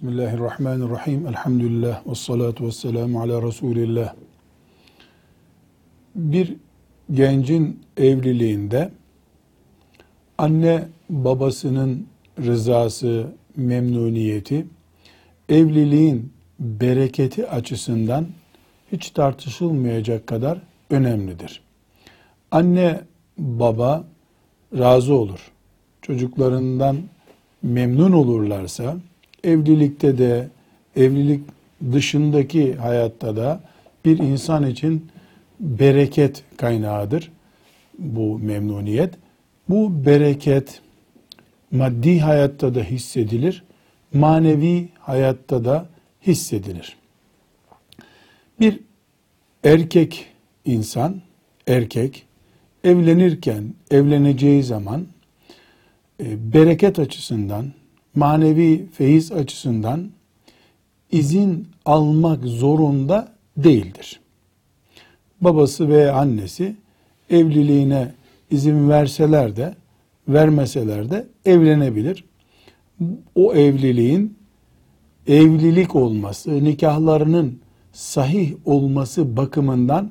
Bismillahirrahmanirrahim. Elhamdülillah ve salatu ve selamu ala Resulillah. Bir gencin evliliğinde anne babasının rızası, memnuniyeti evliliğin bereketi açısından hiç tartışılmayacak kadar önemlidir. Anne baba razı olur. Çocuklarından memnun olurlarsa evlilikte de evlilik dışındaki hayatta da bir insan için bereket kaynağıdır bu memnuniyet. Bu bereket maddi hayatta da hissedilir, manevi hayatta da hissedilir. Bir erkek insan, erkek evlenirken, evleneceği zaman e, bereket açısından, manevi feyiz açısından izin almak zorunda değildir. Babası ve annesi evliliğine izin verseler de vermeseler de evlenebilir. O evliliğin evlilik olması, nikahlarının sahih olması bakımından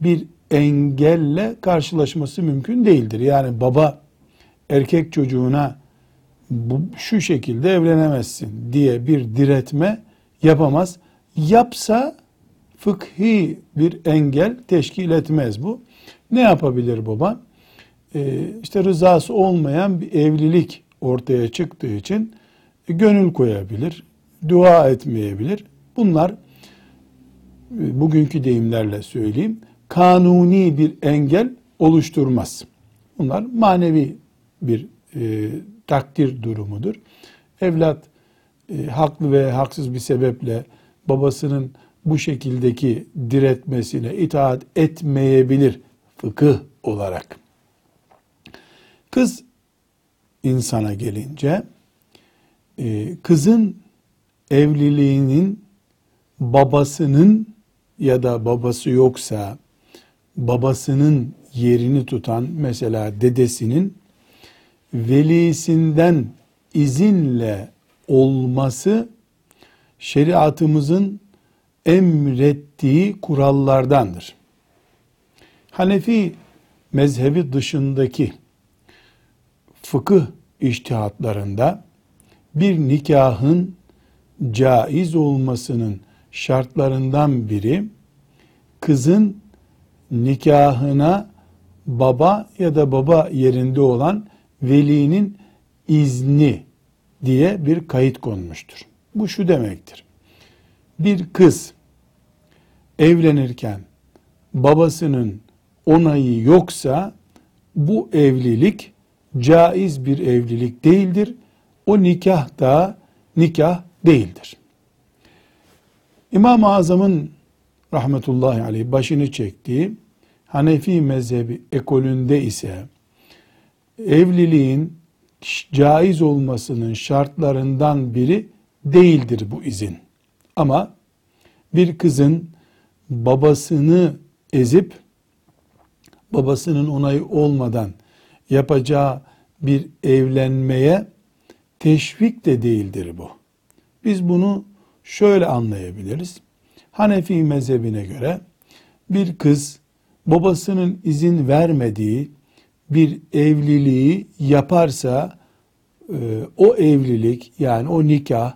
bir engelle karşılaşması mümkün değildir. Yani baba erkek çocuğuna bu, şu şekilde evlenemezsin diye bir diretme yapamaz. Yapsa fıkhi bir engel teşkil etmez bu. Ne yapabilir baba? Ee, işte rızası olmayan bir evlilik ortaya çıktığı için gönül koyabilir, dua etmeyebilir. Bunlar e, bugünkü deyimlerle söyleyeyim kanuni bir engel oluşturmaz. Bunlar manevi bir e, takdir durumudur. Evlat e, haklı ve haksız bir sebeple babasının bu şekildeki diretmesine itaat etmeyebilir fıkıh olarak. Kız insana gelince e, kızın evliliğinin babasının ya da babası yoksa babasının yerini tutan mesela dedesinin velisinden izinle olması şeriatımızın emrettiği kurallardandır. Hanefi mezhebi dışındaki fıkıh iştihatlarında bir nikahın caiz olmasının şartlarından biri kızın nikahına baba ya da baba yerinde olan velinin izni diye bir kayıt konmuştur. Bu şu demektir. Bir kız evlenirken babasının onayı yoksa bu evlilik caiz bir evlilik değildir. O nikah da nikah değildir. İmam-ı Azam'ın rahmetullahi aleyh başını çektiği Hanefi mezhebi ekolünde ise evliliğin caiz olmasının şartlarından biri değildir bu izin. Ama bir kızın babasını ezip babasının onayı olmadan yapacağı bir evlenmeye teşvik de değildir bu. Biz bunu şöyle anlayabiliriz. Hanefi mezhebine göre bir kız babasının izin vermediği bir evliliği yaparsa e, o evlilik yani o nikah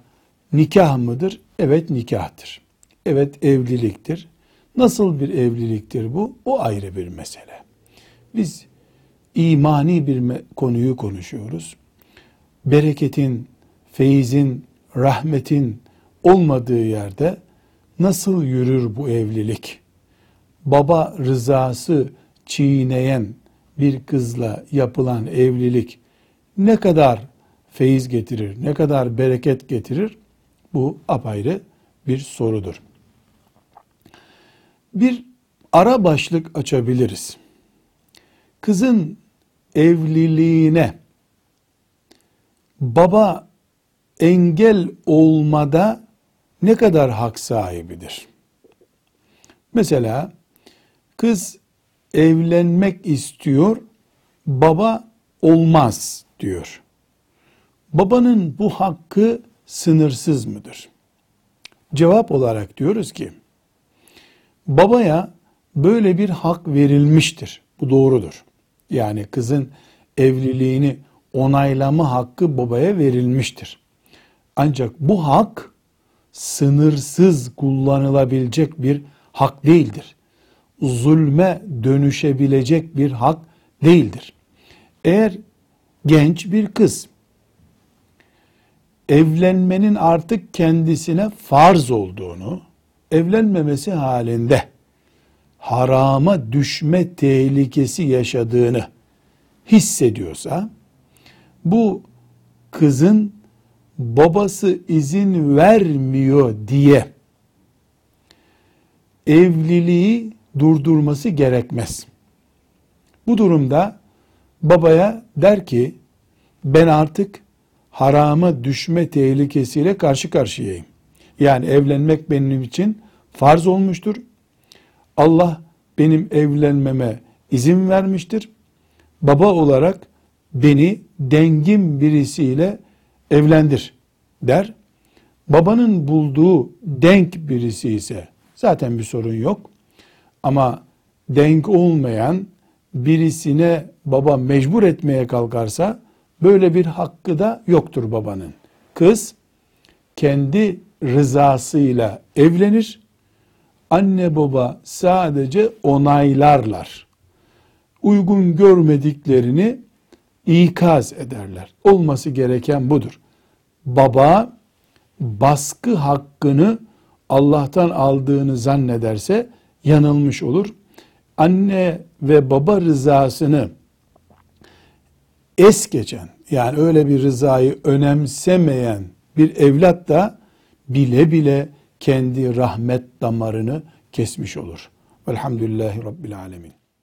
nikah mıdır? Evet nikahtır. Evet evliliktir. Nasıl bir evliliktir bu? O ayrı bir mesele. Biz imani bir konuyu konuşuyoruz. Bereketin, feyizin, rahmetin olmadığı yerde nasıl yürür bu evlilik? Baba rızası çiğneyen bir kızla yapılan evlilik ne kadar feyiz getirir, ne kadar bereket getirir? Bu apayrı bir sorudur. Bir ara başlık açabiliriz. Kızın evliliğine baba engel olmada ne kadar hak sahibidir? Mesela kız evlenmek istiyor, baba olmaz diyor. Babanın bu hakkı sınırsız mıdır? Cevap olarak diyoruz ki babaya böyle bir hak verilmiştir. Bu doğrudur. Yani kızın evliliğini onaylama hakkı babaya verilmiştir. Ancak bu hak sınırsız kullanılabilecek bir hak değildir. Zulme dönüşebilecek bir hak değildir. Eğer genç bir kız evlenmenin artık kendisine farz olduğunu, evlenmemesi halinde harama düşme tehlikesi yaşadığını hissediyorsa, bu kızın babası izin vermiyor diye evliliği durdurması gerekmez. Bu durumda babaya der ki ben artık harama düşme tehlikesiyle karşı karşıyayım. Yani evlenmek benim için farz olmuştur. Allah benim evlenmeme izin vermiştir. Baba olarak beni dengin birisiyle evlendir der. Babanın bulduğu denk birisi ise zaten bir sorun yok. Ama denk olmayan birisine baba mecbur etmeye kalkarsa böyle bir hakkı da yoktur babanın. Kız kendi rızasıyla evlenir. Anne baba sadece onaylarlar. Uygun görmediklerini ikaz ederler. Olması gereken budur. Baba baskı hakkını Allah'tan aldığını zannederse yanılmış olur. Anne ve baba rızasını es geçen yani öyle bir rızayı önemsemeyen bir evlat da bile bile kendi rahmet damarını kesmiş olur. Velhamdülillahi Rabbil Alemin.